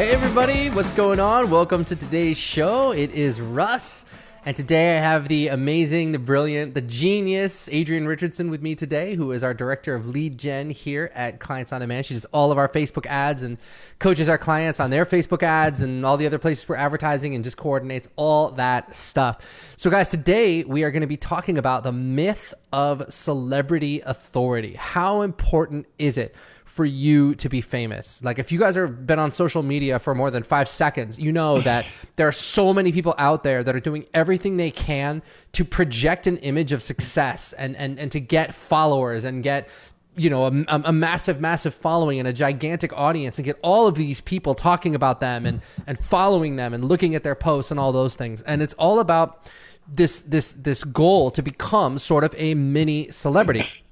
Hey, everybody, what's going on? Welcome to today's show. It is Russ. And today I have the amazing, the brilliant, the genius Adrienne Richardson with me today, who is our director of lead gen here at Clients on Demand. She does all of our Facebook ads and coaches our clients on their Facebook ads and all the other places we're advertising and just coordinates all that stuff. So, guys, today we are going to be talking about the myth of celebrity authority. How important is it? For you to be famous. Like if you guys have been on social media for more than five seconds, you know that there are so many people out there that are doing everything they can to project an image of success and and and to get followers and get you know a, a, massive massive following and a gigantic audience and get all of these people talking about them and and following them and looking at their posts and all those things and it's all about this this this goal to become sort of a mini celebrity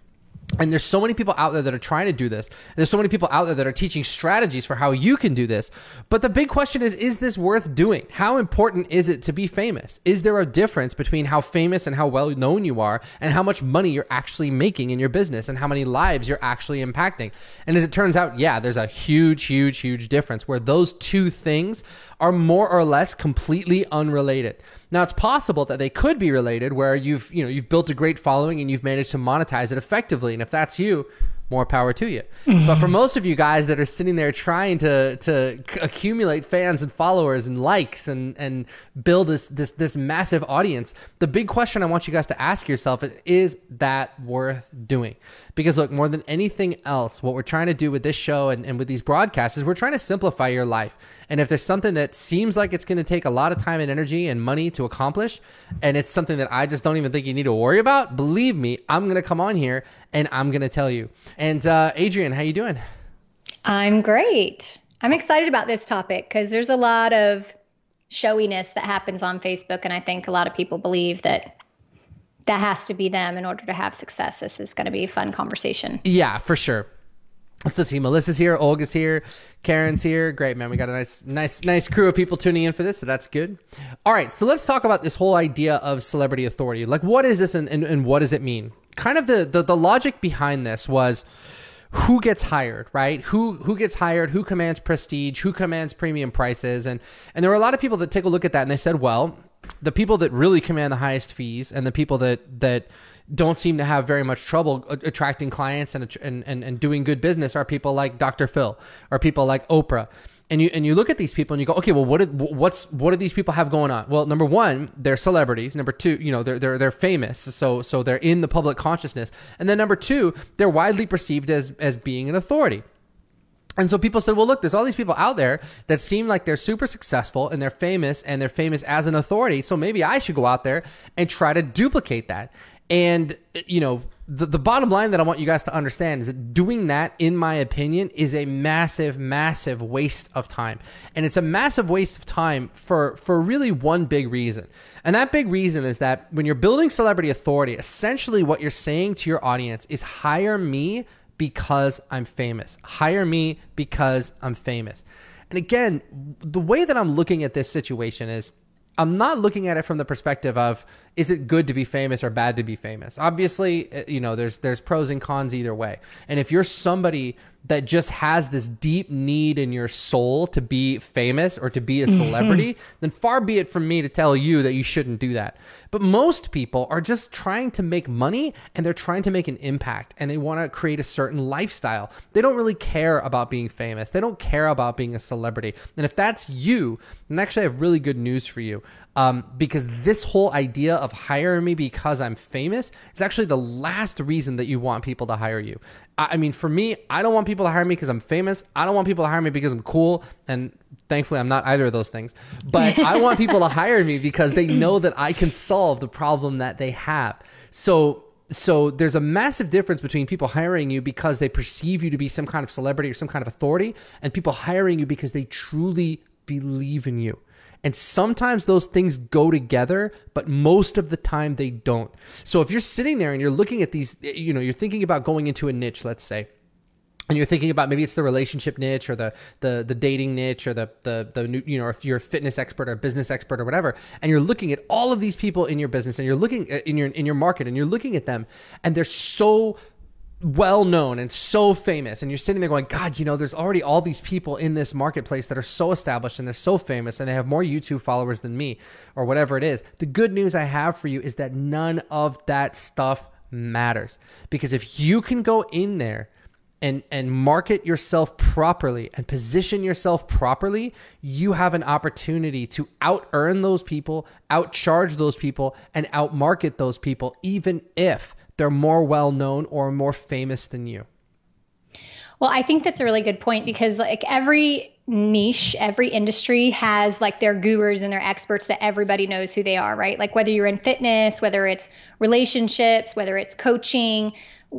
and there's so many people out there that are trying to do this. There's so many people out there that are teaching strategies for how you can do this. But the big question is is this worth doing? How important is it to be famous? Is there a difference between how famous and how well known you are and how much money you're actually making in your business and how many lives you're actually impacting? And as it turns out, yeah, there's a huge, huge, huge difference where those two things are more or less completely unrelated. Now it's possible that they could be related where you've, you know, you've built a great following and you've managed to monetize it effectively. And if that's you, more power to you. Mm-hmm. But for most of you guys that are sitting there trying to to accumulate fans and followers and likes and and build this this this massive audience, the big question I want you guys to ask yourself is is that worth doing? Because look, more than anything else, what we're trying to do with this show and, and with these broadcasts is we're trying to simplify your life. And if there's something that seems like it's going to take a lot of time and energy and money to accomplish, and it's something that I just don't even think you need to worry about, believe me, I'm going to come on here and I'm going to tell you. And uh, Adrienne, how you doing? I'm great. I'm excited about this topic because there's a lot of showiness that happens on Facebook, and I think a lot of people believe that that has to be them in order to have success. This is going to be a fun conversation. Yeah, for sure. Let's see. Melissa's here, Olga's here, Karen's here. Great, man. We got a nice, nice, nice crew of people tuning in for this, so that's good. All right, so let's talk about this whole idea of celebrity authority. Like, what is this, and, and, and what does it mean? Kind of the, the the logic behind this was who gets hired, right? Who who gets hired? Who commands prestige? Who commands premium prices? And and there were a lot of people that take a look at that and they said, well, the people that really command the highest fees and the people that that don't seem to have very much trouble attracting clients and and and, and doing good business are people like Dr. Phil or people like Oprah and you and you look at these people and you go, okay, well, what did, what's what do these people have going on? Well, number one, they're celebrities. Number two, you know, they're they're they're famous, so so they're in the public consciousness. And then number two, they're widely perceived as as being an authority. And so people said, well, look, there's all these people out there that seem like they're super successful and they're famous and they're famous as an authority. So maybe I should go out there and try to duplicate that. And, you know, the, the bottom line that I want you guys to understand is that doing that, in my opinion, is a massive, massive waste of time. And it's a massive waste of time for, for really one big reason. And that big reason is that when you're building celebrity authority, essentially what you're saying to your audience is hire me because I'm famous. Hire me because I'm famous. And again, the way that I'm looking at this situation is I'm not looking at it from the perspective of is it good to be famous or bad to be famous? Obviously, uh, you know, there's there's pros and cons either way. And if you're somebody that just has this deep need in your soul to be famous or to be a mm-hmm. celebrity, mm-hmm. then far be it from me to tell you that you shouldn't do that. But most people are just trying to make money and they're trying to make an impact and they want to create a certain lifestyle. They don't really care about being famous. They don't care about being a celebrity. And if that's you, then actually I have really good news for you. Um, because this whole idea of hiring me because I'm famous is actually the last reason that you want people to hire you. I, I mean, for me, I don't want people to hire me because I'm famous. I don't want people to hire me because I'm cool. And thankfully, I'm not either of those things. But I want people to hire me because they know that I can solve the problem that they have. So so there's a massive difference between people hiring you because they perceive you to be some kind of celebrity or some kind of authority and people hiring you because they truly believe in you. And sometimes those things go together, but most of the time they don't. So if you're sitting there and you're looking at these, you know, you're thinking about going into a niche, let's say, and you're thinking about maybe it's the relationship niche or the the the dating niche or the the the new, you know if you're a fitness expert or business expert or whatever and you're looking at all of these people in your business and you're looking uh, in your in your market and you're looking at them and they're so well known and so famous and you're sitting there going god you know there's already all these people in this marketplace that are so established and they're so famous and they have more youtube followers than me or whatever it is. The good news i have for you is that none of that stuff matters. Because if you can go in there and and market yourself properly and position yourself properly, you have an opportunity to out earn those people, outcharge those people, and outmarket those people, even if they're more well known or more famous than you. Well, I think that's a really good point because like every niche, every industry has like their gurus and their experts that everybody knows who they are, right? Like whether you're in fitness, whether it's relationships, whether it's coaching,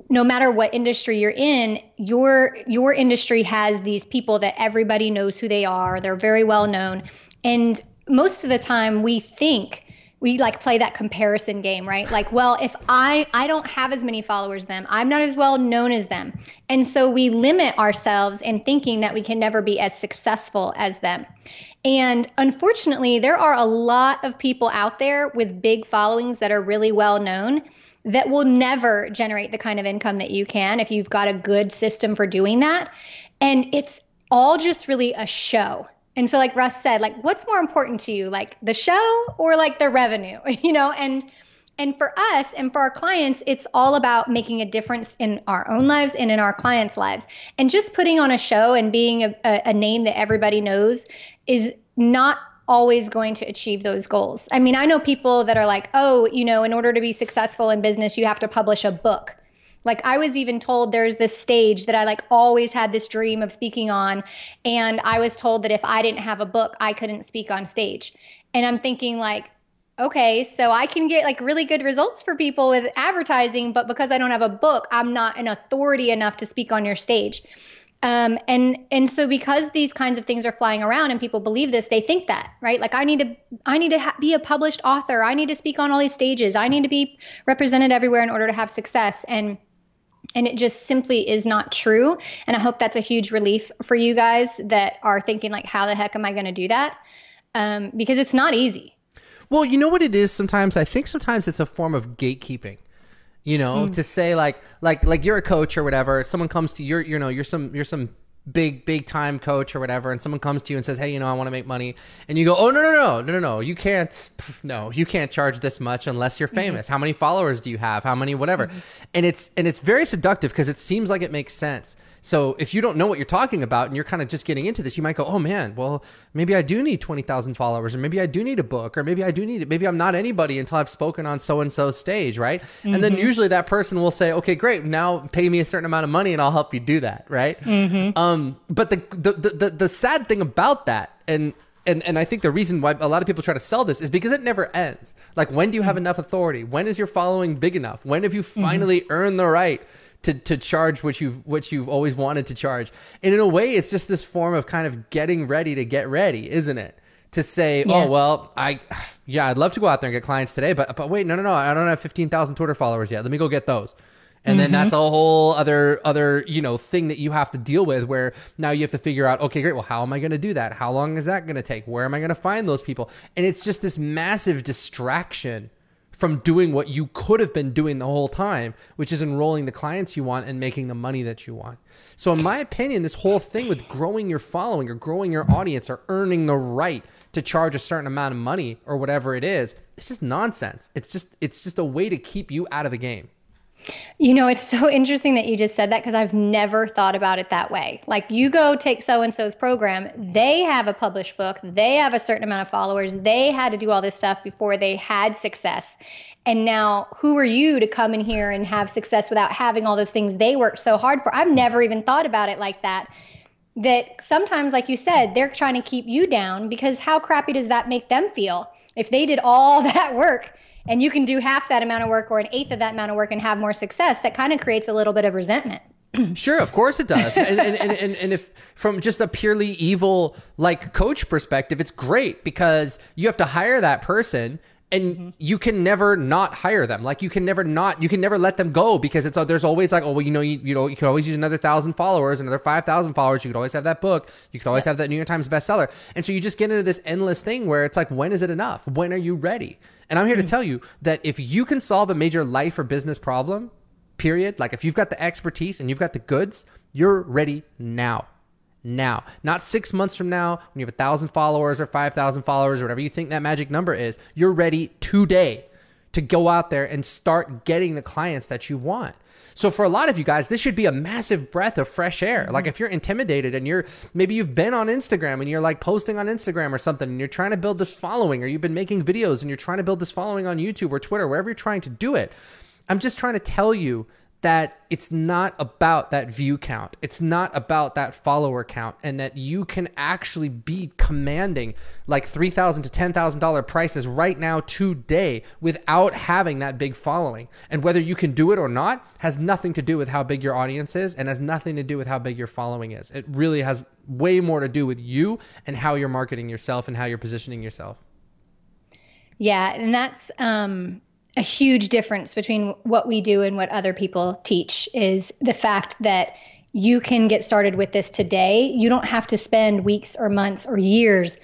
no matter what industry you're in, your your industry has these people that everybody knows who they are. They're very well known. And most of the time we think we like play that comparison game, right? Like, well, if I I don't have as many followers as them, I'm not as well known as them. And so we limit ourselves in thinking that we can never be as successful as them. And unfortunately, there are a lot of people out there with big followings that are really well known that will never generate the kind of income that you can if you've got a good system for doing that. And it's all just really a show. And so, like Russ said, like, what's more important to you, like the show or like the revenue, you know? And and for us and for our clients, it's all about making a difference in our own lives and in our clients' lives. And just putting on a show and being a, a, a name that everybody knows is not always going to achieve those goals. I mean, I know people that are like, oh, you know, in order to be successful in business, you have to publish a book. Like I was even told there's this stage that I like always had this dream of speaking on and I was told that if I didn't have a book, I couldn't speak on stage. And I'm thinking like okay, so I can get like really good results for people with advertising, but because I don't have a book, I'm not an authority enough to speak on your stage. Um, and and so because these kinds of things are flying around and people believe this, they think that right. Like I need to I need to ha- be a published author. I need to speak on all these stages. I need to be represented everywhere in order to have success. And and it just simply is not true. And I hope that's a huge relief for you guys that are thinking like, how the heck am I going to do that? Um, because it's not easy. Well, you know what it is. Sometimes I think sometimes it's a form of gatekeeping you know mm. to say like like like you're a coach or whatever someone comes to you you know you're some you're some big big time coach or whatever and someone comes to you and says hey you know i want to make money and you go oh no no no no no no you can't no you can't charge this much unless you're mm-hmm. famous mm-hmm. how many followers do you have how many whatever mm-hmm. and it's and it's very seductive because it seems like it makes sense so if you don't know what you're talking about and you're kind of just getting into this, you might go, "Oh man, well maybe I do need twenty thousand followers, or maybe I do need a book, or maybe I do need it. Maybe I'm not anybody until I've spoken on so and so stage, right?" Mm-hmm. And then mm-hmm. usually that person will say, "Okay, great, now pay me a certain amount of money and I'll help you do that," right? Mm-hmm. Um, but the, the the the the sad thing about that, and and and I think the reason why a lot of people try to sell this is because it never ends. Like, when do you have mm-hmm. enough authority? When is your following big enough? When have you mm-hmm. finally mm-hmm. earned the right to, to charge what you've what you've always wanted to charge. And in a way, it's just this form of kind of getting ready to get ready, isn't it? To say, yeah. oh well, I yeah, I'd love to go out there and get clients today, but but wait, no, no, no, I don't have fifteen thousand Twitter followers yet. Let me go get those. And mm-hmm. then that's a whole other other you know thing that you have to deal with where now you have to figure out okay great well how am I going to do that how long is that going to take where am I going to find those people and it's just this massive distraction from doing what you could have been doing the whole time, which is enrolling the clients you want and making the money that you want. So, in my opinion, this whole thing with growing your following or growing your audience or earning the right to charge a certain amount of money or whatever it is, it's just nonsense. It's just it's just a way to keep you out of the game. You know, it's so interesting that you just said that because I've never thought about it that way. Like, you go take so and so's program, they have a published book, they have a certain amount of followers, they had to do all this stuff before they had success. And now, who are you to come in here and have success without having all those things they worked so hard for? I've never even thought about it like that. That sometimes, like you said, they're trying to keep you down because how crappy does that make them feel if they did all that work? And you can do half that amount of work or an eighth of that amount of work and have more success, that kind of creates a little bit of resentment. Sure, of course it does. and, and, and, and, and if from just a purely evil like coach perspective, it's great because you have to hire that person and mm-hmm. you can never not hire them. Like you can never not, you can never let them go because it's, uh, there's always like, oh, well, you know, you, you know, you can always use another thousand followers, another 5,000 followers. You could always have that book. You could always yeah. have that New York Times bestseller. And so you just get into this endless thing where it's like, when is it enough? When are you ready? And I'm here mm-hmm. to tell you that if you can solve a major life or business problem, period. Like if you've got the expertise and you've got the goods, you're ready now. Now, not six months from now when you have a thousand followers or 5,000 followers or whatever you think that magic number is. You're ready today to go out there and start getting the clients that you want. So for a lot of you guys, this should be a massive breath of fresh air. Like if you're intimidated and you're maybe you've been on Instagram and you're like posting on Instagram or something and you're trying to build this following or you've been making videos and you're trying to build this following on YouTube or Twitter, wherever you're trying to do it. I'm just trying to tell you that it's not about that view count. It's not about that follower count and that you can actually be commanding like $3,000 to $10,000 prices right now today without having that big following. And whether you can do it or not has nothing to do with how big your audience is and has nothing to do with how big your following is. It really has way more to do with you and how you're marketing yourself and how you're positioning yourself. Yeah, and that's um a huge difference between what we do and what other people teach is the fact that you can get started with this today. You don't have to spend weeks or months or years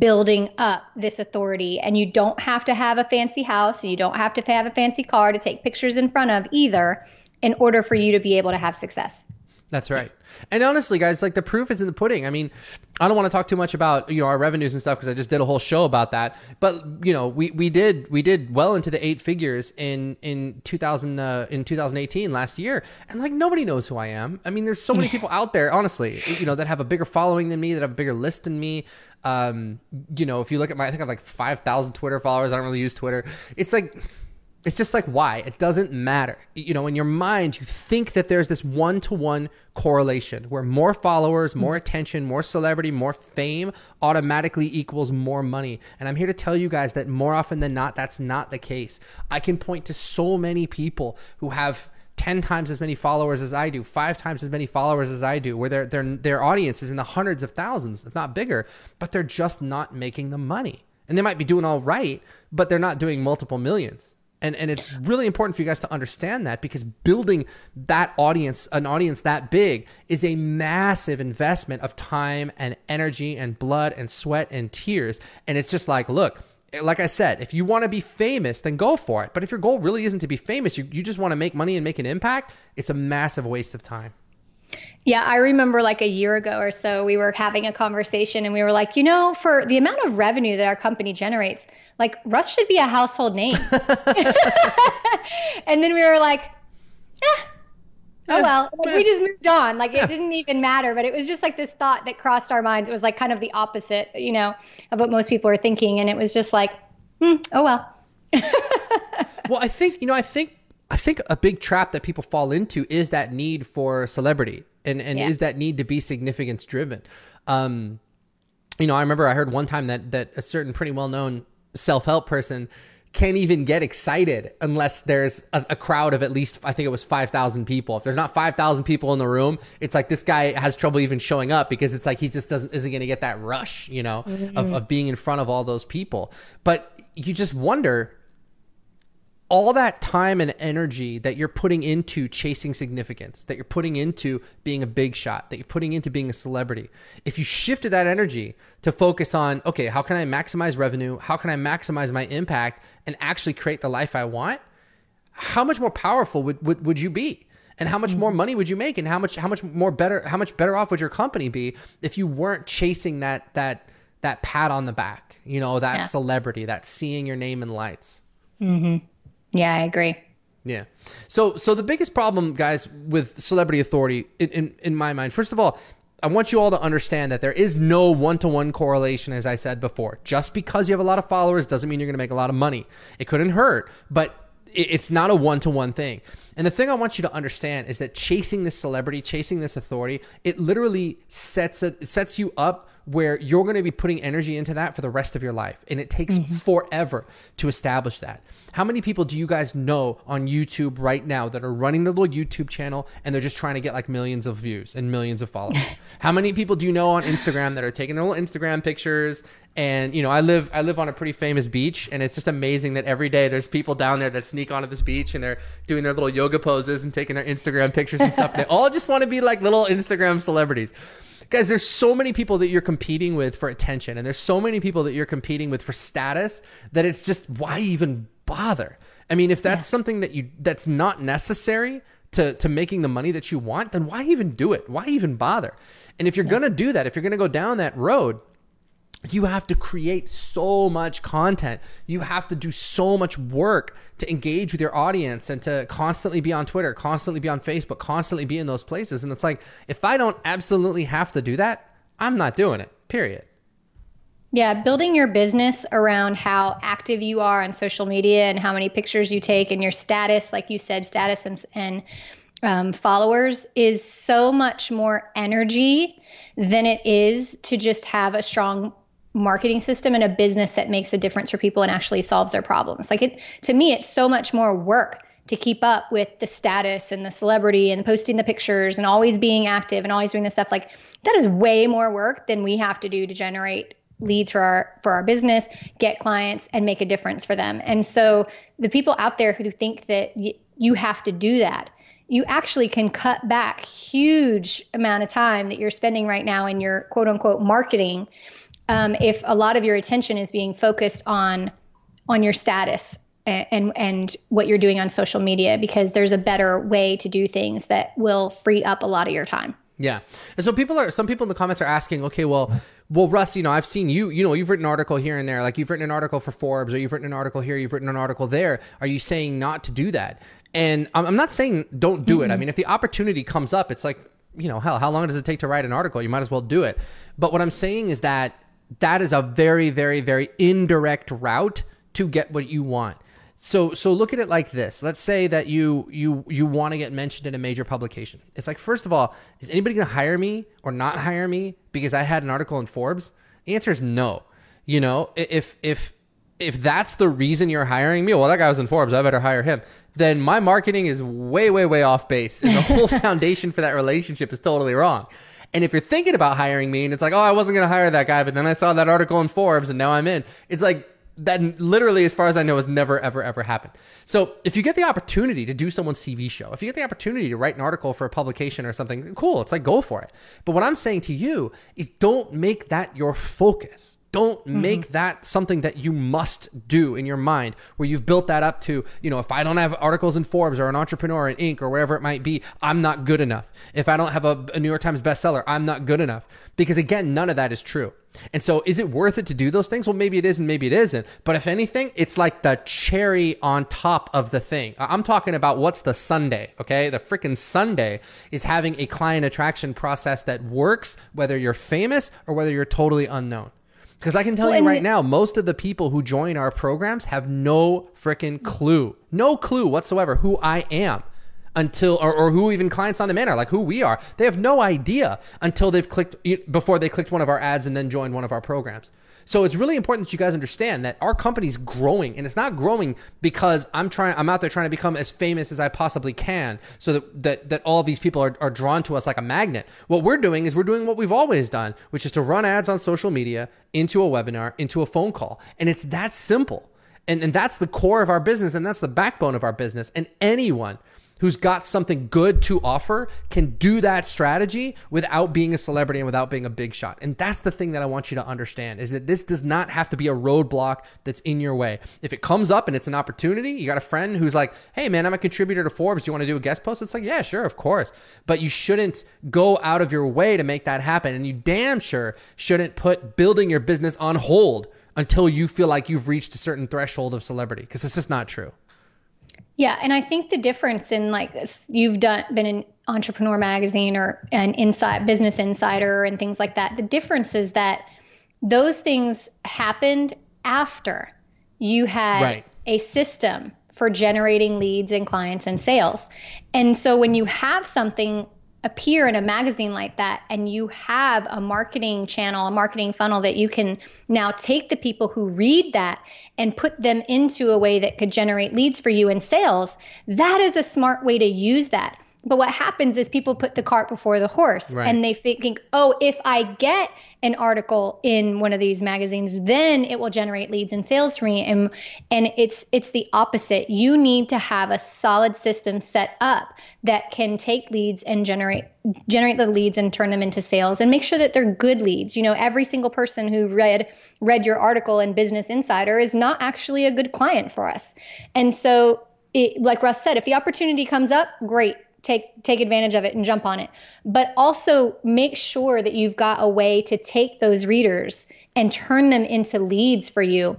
building up this authority and you don't have to have a fancy house and you don't have to have a fancy car to take pictures in front of either in order for you to be able to have success. That's right. And honestly, guys, like the proof is in the pudding. I mean, I don't want to talk too much about you know our revenues and stuff because I just did a whole show about that. But you know, we, we did we did well into the eight figures in in 2000 uh, in 2018 last year, and like nobody knows who I am. I mean, there's so many people out there, honestly, you know, that have a bigger following than me, that have a bigger list than me. Um, you know, if you look at my, I think I have like 5,000 Twitter followers. I don't really use Twitter. It's like it's just like why? It doesn't matter. You know, in your mind, you think that there's this one to one correlation where more followers, mm. more attention, more celebrity, more fame automatically equals more money. And I'm here to tell you guys that more often than not, that's not the case. I can point to so many people who have 10 times as many followers as I do, five times as many followers as I do, where their, their, their audience is in the hundreds of thousands, if not bigger, but they're just not making the money. And they might be doing all right, but they're not doing multiple millions. And, and it's really important for you guys to understand that because building that audience, an audience that big, is a massive investment of time and energy and blood and sweat and tears. And it's just like, look, like I said, if you want to be famous, then go for it. But if your goal really isn't to be famous, you, you just want to make money and make an impact, it's a massive waste of time. Yeah, I remember like a year ago or so, we were having a conversation and we were like, you know, for the amount of revenue that our company generates, like Russ should be a household name. and then we were like, eh, oh well, like, we just moved on. Like it didn't even matter, but it was just like this thought that crossed our minds. It was like kind of the opposite, you know, of what most people are thinking. And it was just like, hmm, oh well. well, I think, you know, I think I think a big trap that people fall into is that need for celebrity and, and yeah. is that need to be significance driven. Um, you know, I remember I heard one time that, that a certain pretty well known self help person can't even get excited unless there's a, a, crowd of at least I think it was 5,000 people. If there's not 5,000 people in the room, it's like this guy has trouble even showing up because it's like he just doesn't isn't going to get that rush, you know, mm-hmm. of, of being in front of all those people. But you just wonder all that time and energy that you're putting into chasing significance, that you're putting into being a big shot, that you're putting into being a celebrity, if you shifted that energy to focus on, okay, how can I maximize revenue? How can I maximize my impact and actually create the life I want? How much more powerful would, would, would you be? And how much more money would you make? And how much how much more better how much better off would your company be if you weren't chasing that that that pat on the back, you know, that yeah. celebrity, that seeing your name in lights. Mm-hmm. Yeah, I agree. Yeah. So so the biggest problem, guys, with celebrity authority, in, in, in my mind, first of all, I want you all to understand that there is no one to one correlation, as I said before. Just because you have a lot of followers doesn't mean you're going to make a lot of money. It couldn't hurt, but it's not a one to one thing. And the thing I want you to understand is that chasing this celebrity, chasing this authority, it literally sets it, it sets you up where you're going to be putting energy into that for the rest of your life. And it takes mm-hmm. forever to establish that. How many people do you guys know on YouTube right now that are running the little YouTube channel and they're just trying to get like millions of views and millions of followers? How many people do you know on Instagram that are taking their little Instagram pictures and you know, I live I live on a pretty famous beach, and it's just amazing that every day there's people down there that sneak onto this beach and they're doing their little yoga poses and taking their Instagram pictures and stuff. they all just want to be like little Instagram celebrities guys there's so many people that you're competing with for attention and there's so many people that you're competing with for status that it's just why even bother i mean if that's yeah. something that you that's not necessary to to making the money that you want then why even do it why even bother and if you're yeah. to do that if you're to go down that road you have to create so much content. You have to do so much work to engage with your audience and to constantly be on Twitter, constantly be on Facebook, constantly be in those places. And it's like, if I don't absolutely have to do that, I'm not doing it, period. Yeah, building your business around how active you are on social media and how many pictures you take and your status, like you said, status and, and um, followers is so much more energy than it is to just have a strong marketing system and a business that makes a difference for people and actually solves their problems. Like it to me it's so much more work to keep up with the status and the celebrity and posting the pictures and always being active and always doing this stuff like that is way more work than we have to do to generate leads for our for our business, get clients and make a difference for them. And so the people out there who think that y- you have to do that you actually can cut back huge amount of time that you're spending right now in your quote unquote marketing um, if a lot of your attention is being focused on on your status and, and and what you're doing on social media because there's a better way to do things that will free up a lot of your time. Yeah. And so people are some people in the comments are asking, okay, well, well, Russ, you know, I've seen you, you know, you've written an article here and there, like you've written an article for Forbes or you've written an article here, you've written an article there. Are you saying not to do that? And I'm not saying don't do mm-hmm. it. I mean, if the opportunity comes up, it's like, you know, hell, how long does it take to write an article? You might as well do it. But what I'm saying is that that is a very, very, very indirect route to get what you want. So so look at it like this. Let's say that you you you want to get mentioned in a major publication. It's like first of all, is anybody going to hire me or not hire me because I had an article in Forbes? The answer is no. You know, if if if that's the reason you're hiring me, well, that guy was in Forbes, I better hire him. Then my marketing is way way way off base, and the whole foundation for that relationship is totally wrong. And if you're thinking about hiring me and it's like, oh, I wasn't going to hire that guy, but then I saw that article in Forbes and now I'm in, it's like, that literally, as far as I know, has never, ever, ever happened. So if you get the opportunity to do someone's TV show, if you get the opportunity to write an article for a publication or something, cool. It's like, go for it. But what I'm saying to you is don't make that your focus don't mm-hmm. make that something that you must do in your mind where you've built that up to, you know, if I don't have articles in Forbes or an entrepreneur in Inc. or wherever it might be, I'm not good enough. If I don't have a, a New York Times bestseller, I'm not good enough. Because again, none of that is true. And so is it worth it to do those things? Well, maybe it is and maybe it isn't. But if anything, it's like the cherry on top of the thing. I'm talking about what's the sundae, okay? The freaking sundae is having a client attraction process that works whether you're famous or whether you're totally unknown. Because I can tell well, you right now, most of the people who join our programs have no freaking clue, no clue whatsoever who I am until, or, or who even clients on demand are, like who we are. They have no idea until they've clicked, before they clicked one of our ads and then joined one of our programs. So it's really important that you guys understand that our company's growing and it's not growing because I'm trying I'm out there trying to become as famous as I possibly can so that that, that all these people are, are drawn to us like a magnet. What we're doing is we're doing what we've always done, which is to run ads on social media, into a webinar, into a phone call. And it's that simple. And, and that's the core of our business and that's the backbone of our business. And anyone who's got something good to offer can do that strategy without being a celebrity and without being a big shot. And that's the thing that I want you to understand is that this does not have to be a roadblock that's in your way. If it comes up and it's an opportunity, you got a friend who's like, "Hey man, I'm a contributor to Forbes. Do you want to do a guest post?" It's like, "Yeah, sure, of course." But you shouldn't go out of your way to make that happen, and you damn sure shouldn't put building your business on hold until you feel like you've reached a certain threshold of celebrity because it's just not true. Yeah, and I think the difference in like you've done been in Entrepreneur Magazine or an Inside Business Insider and things like that. The difference is that those things happened after you had right. a system for generating leads and clients and sales. And so when you have something appear in a magazine like that and you have a marketing channel, a marketing funnel that you can now take the people who read that and put them into a way that could generate leads for you in sales, that is a smart way to use that. But what happens is people put the cart before the horse right. and they think, oh, if I get an article in one of these magazines, then it will generate leads and sales for me. And and it's it's the opposite. You need to have a solid system set up that can take leads and generate generate the leads and turn them into sales and make sure that they're good leads. You know, every single person who read read your article in Business Insider is not actually a good client for us. And so it, like Russ said, if the opportunity comes up, great take take advantage of it and jump on it but also make sure that you've got a way to take those readers and turn them into leads for you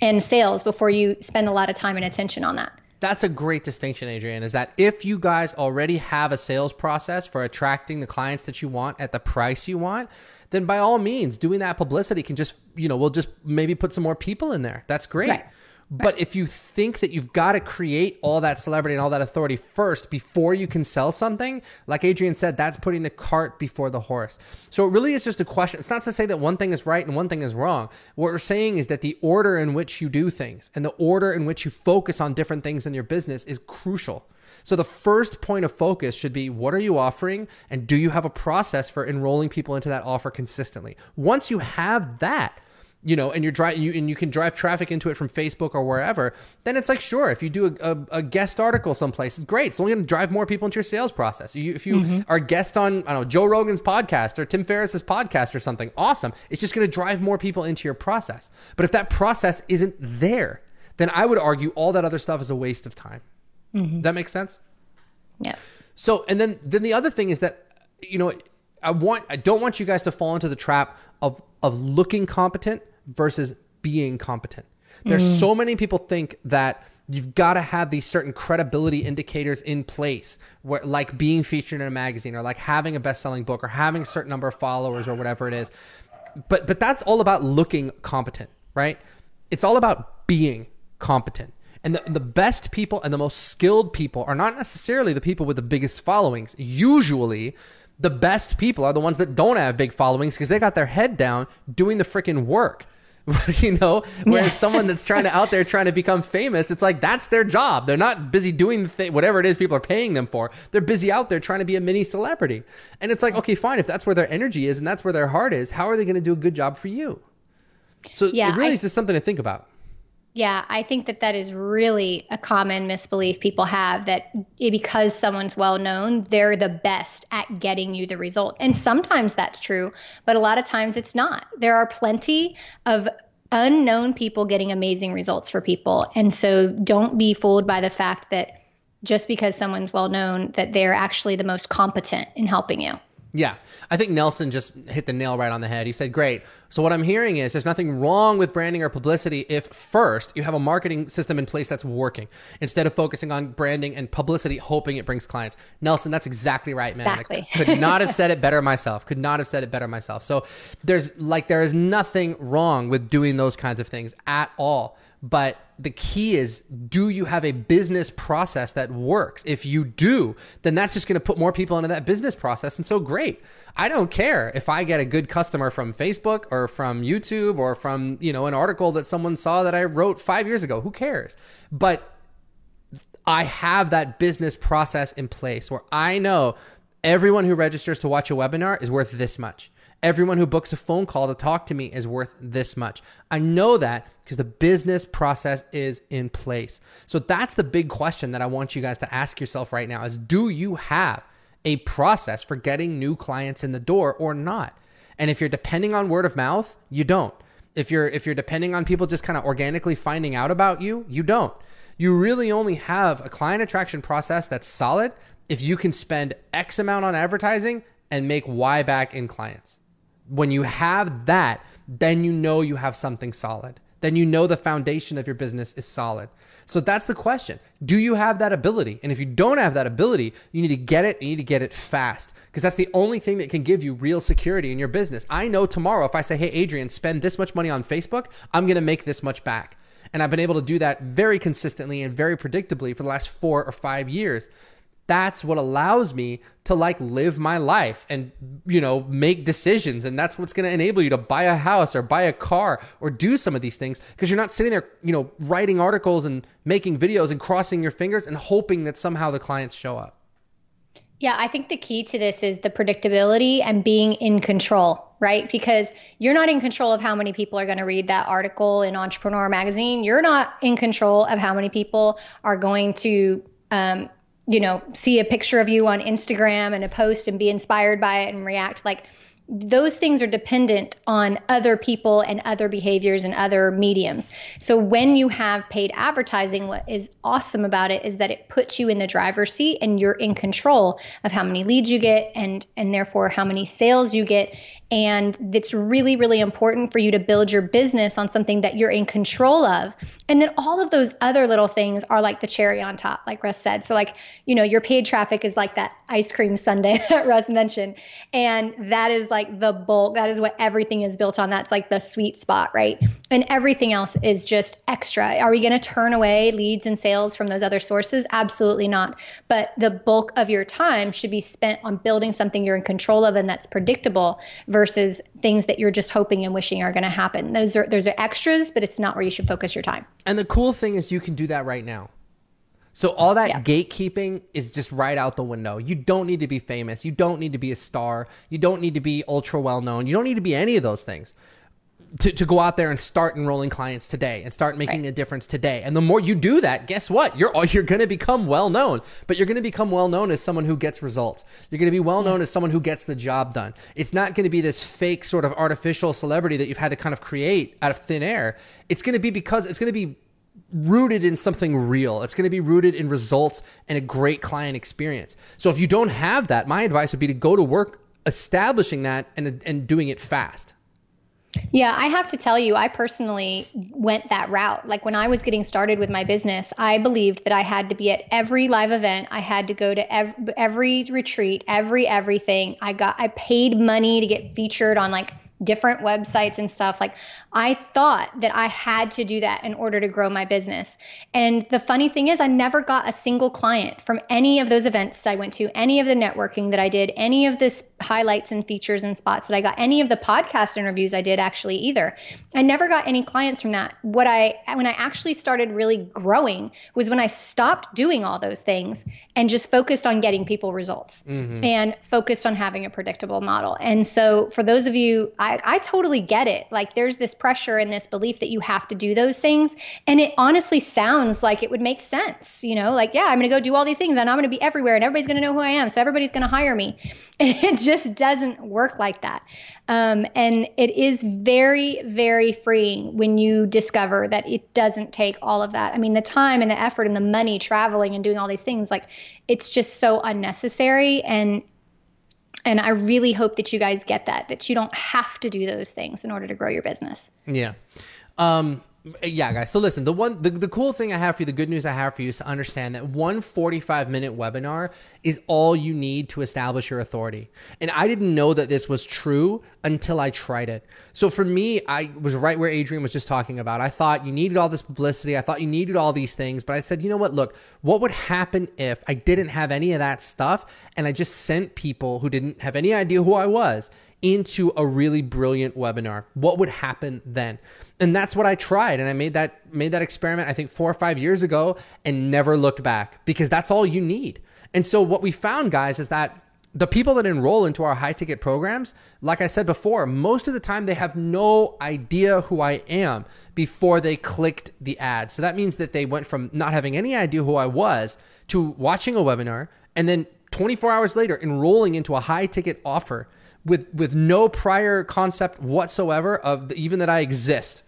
and sales before you spend a lot of time and attention on that that's a great distinction, Adrienne, is that if you guys already have a sales process for attracting the clients that you want at the price you want, then by all means, doing that publicity can just, you know, we'll just maybe put some more people in there. That's great. Right. But if you think that you've got to create all that celebrity and all that authority first before you can sell something, like Adrienne said, that's putting the cart before the horse. So it really is just a question. It's not to say that one thing is right and one thing is wrong. What we're saying is that the order in which you do things and the order in which you focus on different things in your business is crucial. So the first point of focus should be what are you offering and do you have a process for enrolling people into that offer consistently? Once you have that, you know, and you're driving, you, and you can drive traffic into it from Facebook or wherever, then it's like, sure, if you do a, a, a guest article someplace, it's great. It's only going to drive more people into your sales process. You, if you mm-hmm. are a guest on, I don't know, Joe Rogan's podcast or Tim Ferriss's podcast or something, awesome. It's just going to drive more people into your process. But if that process isn't there, then I would argue all that other stuff is a waste of time. Mm-hmm. Does that make sense? Yeah. So, and then, then the other thing is that, you know, I want, I don't want you guys to fall into the trap of, of looking competent versus being competent. There's mm. so many people think that you've got to have these certain credibility indicators in place where like being featured in a magazine or like having a best-selling book or having a certain number of followers or whatever it is. But but that's all about looking competent right? It's all about being competent. And the, the best people and the most skilled people are not necessarily the people with the biggest followings. Usually the best people are the ones that don't have big followings because they got their head down doing the freaking work you know whereas yeah. someone that's trying to out there trying to become famous it's like that's their job. They're not busy doing the thing whatever it is people are paying them for. They're busy out there trying to be a mini celebrity. And it's like okay fine if that's where their energy is and that's where their heart is how are they going to do a good job for you? So yeah, it really I, is just something to think about yeah, I think that that is really a common misbelief people have that because someone's well known, they're the best at getting you the result. And sometimes that's true, but a lot of times it's not. There are plenty of unknown people getting amazing results for people. And so don't be fooled by the fact that just because someone's well known that they're actually the most competent in helping you. Yeah, I think Nelson just hit the nail right on the head. He said, Great. So, what I'm hearing is there's nothing wrong with branding or publicity if first you have a marketing system in place that's working instead of focusing on branding and publicity, hoping it brings clients. Nelson, that's exactly right, man. Exactly. Could not have said it better myself. Could not have said it better myself. So, there's like, there is nothing wrong with doing those kinds of things at all. But the key is do you have a business process that works? If you do, then that's just going to put more people into that business process. And so great. I don't care if I get a good customer from Facebook or from YouTube or from, you know, an article that someone saw that I wrote 5 years ago. Who cares? But I have that business process in place where I know everyone who registers to watch a webinar is worth this much. Everyone who books a phone call to talk to me is worth this much. I know that because the business process is in place. So that's the big question that I want you guys to ask yourself right now is do you have a process for getting new clients in the door or not? And if you're depending on word of mouth, you don't. If you're if you're depending on people just kind of organically finding out about you, you don't. You really only have a client attraction process that's solid if you can spend X amount on advertising and make Y back in clients. When you have that, then you know you have something solid. Then you know the foundation of your business is solid. So that's the question. Do you have that ability? And if you don't have that ability, you need to get it. You need to get it fast because that's the only thing that can give you real security in your business. I know tomorrow if I say, "Hey Adrienne, spend this much money on Facebook, I'm going to make this much back." And I've been able to do that very consistently and very predictably for the last four or five years. That's what allows me to like live my life and, you know, make decisions. And that's what's going to enable you to buy a house or buy a car or do some of these things because you're not sitting there, you know, writing articles and making videos and crossing your fingers and hoping that somehow the clients show up. Yeah, I think the key to this is the predictability and being in control, right? Because you're not in control of how many people are going to read that article in Entrepreneur Magazine. You're not in control of how many people are going to, um, you know, see a picture of you on Instagram and a post and be inspired by it and react. Like, those things are dependent on other people and other behaviors and other mediums. So when you have paid advertising, what is awesome about it is that it puts you in the driver's seat and you're in control of how many leads you get and and therefore how many sales you get and it's really, really important for you to build your business on something that you're in control of. And then all of those other little things are like the cherry on top, like Russ said. So, like, you know, your paid traffic is like that ice cream sundae that Russ mentioned. And that is like the bulk, that is what everything is built on. That's like the sweet spot, right? And everything else is just extra. Are we going to turn away leads and sales from those other sources? Absolutely not. But the bulk of your time should be spent on building something you're in control of and that's predictable versus things that you're just hoping and wishing are going to happen. Those are those are extras, but it's not where you should focus your time. And the cool thing is you can do that right now. So all that yeah. gatekeeping is just right out the window. You don't need to be famous. You don't need to be a star. You don't need to be ultra well known. You don't need to be any of those things to, to go out there and start enrolling clients today and start making right. a difference today. And the more you do that, guess what? You're oh, you're going to become well known, but you're going to become well known as someone who gets results. You're going to be well known as someone who gets the job done. It's not going to be this fake sort of artificial celebrity that you've had to kind of create out of thin air. It's going to be because it's going to be rooted in something real. It's going to be rooted in results and a great client experience. So if you don't have that, my advice would be to go to work establishing that and and doing it fast. Yeah, I have to tell you, I personally went that route. Like when I was getting started with my business, I believed that I had to be at every live event. I had to go to every, every retreat, every everything. I got I paid money to get featured on like different websites and stuff. Like I thought that I had to do that in order to grow my business. And the funny thing is, I never got a single client from any of those events I went to, any of the networking that I did, any of this highlights and features and spots that I got, any of the podcast interviews I did actually either. I never got any clients from that. What I when I actually started really growing was when I stopped doing all those things and just focused on getting people results mm-hmm. and focused on having a predictable model. And so for those of you, I, I totally get it. Like there's this pressure and this belief that you have to do those things. And it honestly sounds like it would make sense, you know, like, yeah, I'm going to go do all these things and I'm going to be everywhere and everybody's going to know who I am. So everybody's going to hire me. And it just doesn't work like that. Um, and it is very, very freeing when you discover that it doesn't take all of that. I mean, the time and the effort and the money traveling and doing all these things, like, it's just so unnecessary. And and I really hope that you guys get that, that you don't have to do those things in order to grow your business. Yeah. Um, yeah, guys. So listen, the one the, the cool thing I have for you, the good news I have for you is to understand that one 45 minute webinar is all you need to establish your authority. And I didn't know that this was true until I tried it. So for me, I was right where Adrienne was just talking about. I thought you needed all this publicity. I thought you needed all these things, but I said, you know what? Look, what would happen if I didn't have any of that stuff and I just sent people who didn't have any idea who I was into a really brilliant webinar? What would happen then? And that's what I tried and I made that made that experiment I think 4 or 5 years ago and never looked back because that's all you need. And so what we found guys is that the people that enroll into our high ticket programs, like I said before, most of the time they have no idea who I am before they clicked the ad. So that means that they went from not having any idea who I was to watching a webinar and then 24 hours later enrolling into a high ticket offer with with no prior concept whatsoever of the, even that I exist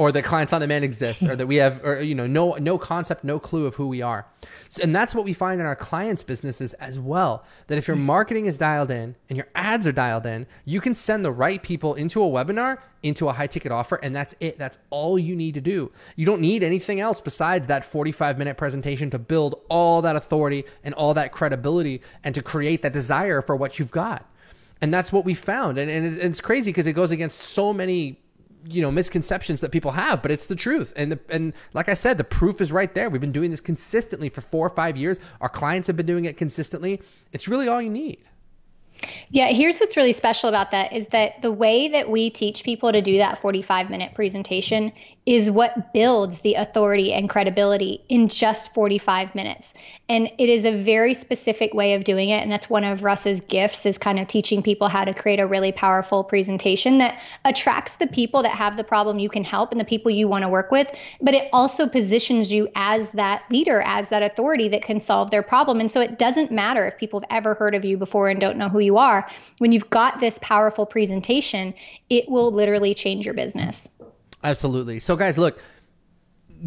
or that clients on demand exists or that we have or you know no no concept no clue of who we are. So, and that's what we find in our clients businesses as well that if your marketing is dialed in and your ads are dialed in you can send the right people into a webinar into a high ticket offer and that's it. That's all you need to do. You don't need anything else besides that 45 minute presentation to build all that authority and all that credibility and to create that desire for what you've got and that's what we found. And, and it's crazy because it goes against so many you know misconceptions that people have but it's the truth. And the, and like i said the proof is right there. We've been doing this consistently for 4 or 5 years. Our clients have been doing it consistently. It's really all you need yeah, here's what's really special about that is that the way that we teach people to do that 45 minute presentation is what builds the authority and credibility in just 45 minutes. And it is a very specific way of doing it. And that's one of Russ's gifts is kind of teaching people how to create a really powerful presentation that attracts the people that have the problem you can help and the people you want to work with. But it also positions you as that leader, as that authority that can solve their problem. And so it doesn't matter if people have ever heard of you before and don't know who you are. When you've got this powerful presentation, it will literally change your business. Absolutely. So, guys, look,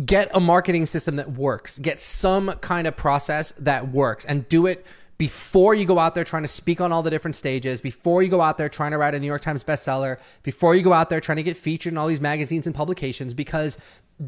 get a marketing system that works, get some kind of process that works, and do it before you go out there trying to speak on all the different stages, before you go out there trying to write a New York Times bestseller, before you go out there trying to get featured in all these magazines and publications, because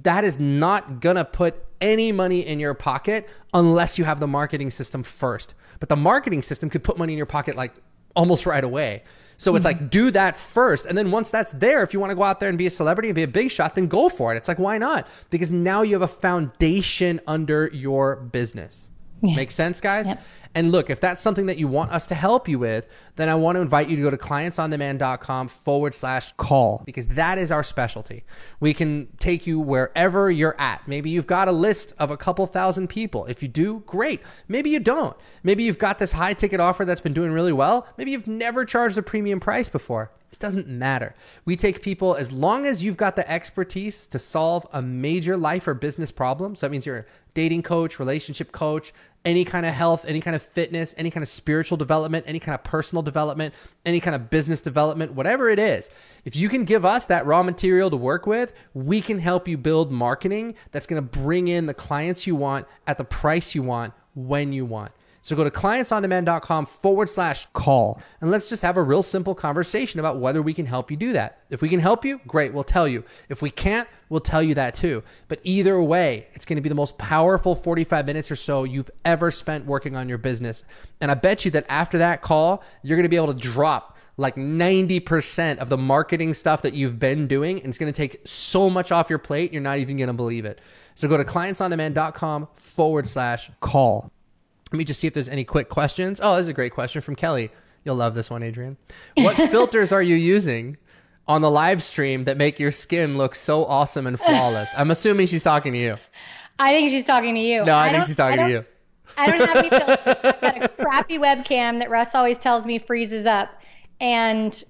that is not gonna put any money in your pocket unless you have the marketing system first. But the marketing system could put money in your pocket like almost right away. So it's hmm. like do that first, and then once that's there, if you want to go out there and be a celebrity and be a big shot, then go for it. It's like why not? Because now you have a foundation under your business. Yeah. Make sense, guys? Yep. And look, if that's something that you want us to help you with, then I want to invite you to go to clientsondemand.com forward slash call because that is our specialty. We can take you wherever you're at. Maybe you've got a list of a couple thousand people. If you do, great. Maybe you don't. Maybe you've got this high ticket offer that's been doing really well. Maybe you've never charged a premium price before. It doesn't matter. We take people as long as you've got the expertise to solve a major life or business problem. So that means you're a dating coach, relationship coach, any kind of health, any kind of fitness, any kind of spiritual development, any kind of personal development, any kind of business development, whatever it is. If you can give us that raw material to work with, we can help you build marketing that's going to bring in the clients you want at the price you want when you want. So go to clientsondemand.com forward slash call and let's just have a real simple conversation about whether we can help you do that. If we can help you, great, we'll tell you. If we can't, we'll tell you that too. But either way, it's going to be the most powerful 45 minutes or so you've ever spent working on your business. And I bet you that after that call, you're going to be able to drop like 90% of the marketing stuff that you've been doing. And it's going to take so much off your plate, you're not even going to believe it. So go to clientsondemand.com forward slash call. Let me just see if there's any quick questions. Oh, this is a great question from Kelly. You'll love this one, Adrienne. What filters are you using on the live stream that make your skin look so awesome and flawless? I'm assuming she's talking to you. I think she's talking to you. No, I, think she's talking to you. I don't have any filters. I've got a crappy webcam that Russ always tells me freezes up, and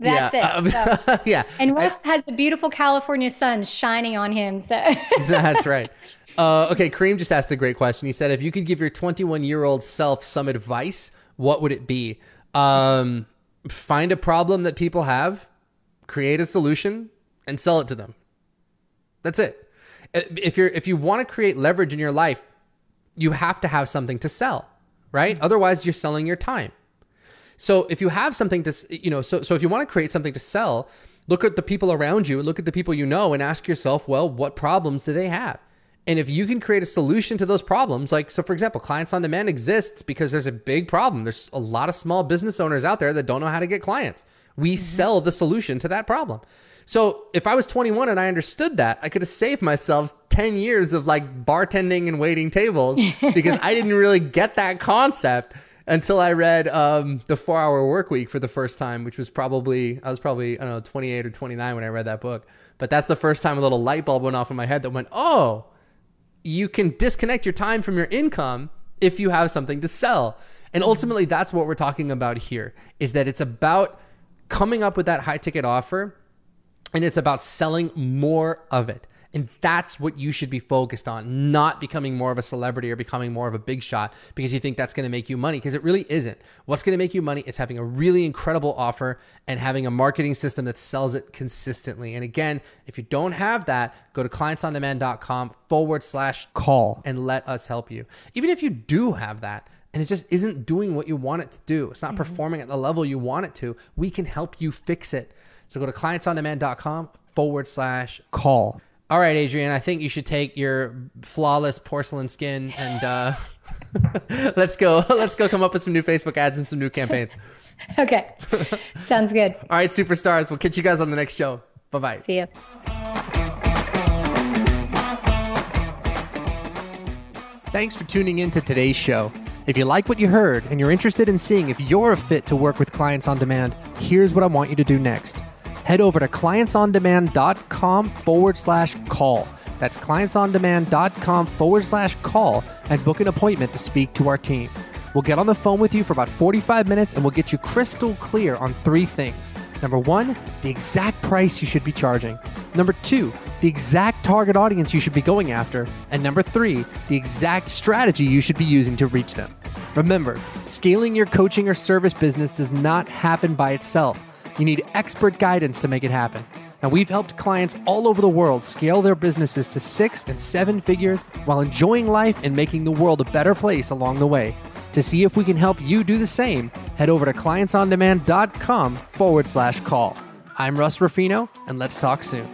that's yeah. it. um, So- yeah. and Russ has the beautiful California sun shining on him. So That's right. Uh, okay, Kareem just asked a great question. He said, if you could give your 21 year old self some advice, what would it be? Um, find a problem that people have, create a solution, and sell it to them. That's it. If you're if you want to create leverage in your life, you have to have something to sell, right? Otherwise, you're selling your time. So if you have something to, you know, so so if you want to create something to sell, look at the people around you, look at the people you know, and ask yourself, well, what problems do they have? And if you can create a solution to those problems, like so, for example, clients on demand exists because there's a big problem. There's a lot of small business owners out there that don't know how to get clients. We sell the solution to that problem. So if I was 21 and I understood that, I could have saved myself 10 years of like bartending and waiting tables because I didn't really get that concept until I read um, the Four Hour Work Week for the first time, which was probably I was probably I don't know 28 or 29 when I read that book. But that's the first time a little light bulb went off in my head that went, oh, you can disconnect your time from your income if you have something to sell. And mm-hmm. ultimately that's what we're talking about here is that it's about coming up with that high ticket offer and it's about selling more of it. And that's what you should be focused on, not becoming more of a celebrity or becoming more of a big shot because you think that's going to make you money because it really isn't. What's going to make you money is having a really incredible offer and having a marketing system that sells it consistently. And again, if you don't have that, go to clientsondemand.com forward slash call and let us help you. Even if you do have that, and it just isn't doing what you want it to do. It's not mm-hmm. performing at the level you want it to. We can help you fix it. So go to clientsondemand.com forward slash call. All right, Adrienne, I think you should take your flawless porcelain skin and uh, let's go. Let's go come up with some new Facebook ads and some new campaigns. okay, sounds good. All right, superstars. We'll catch you guys on the next show. Bye. Bye bye. See you. Thanks for tuning in to today's show. If you like what you heard and you're interested in seeing if you're a fit to work with clients on demand, here's what I want you to do next. Head over to clientsondemand.com forward slash call. That's clientsondemand.com forward slash call and book an appointment to speak to our team. We'll get on the phone with you for about 45 minutes and we'll get you crystal clear on three things. Number one, the exact price you should be charging. Number two, the exact target audience you should be going after. And number three, the exact strategy you should be using to reach them. Remember, scaling your coaching or service business does not happen by itself. You need expert guidance to make it happen. Now, we've helped clients all over the world scale their businesses to six and seven figures while enjoying life and making the world a better place along the way. To see if we can help you do the same, head over to clientsondemand.com forward slash call. I'm Russ Ruffino, and let's talk soon.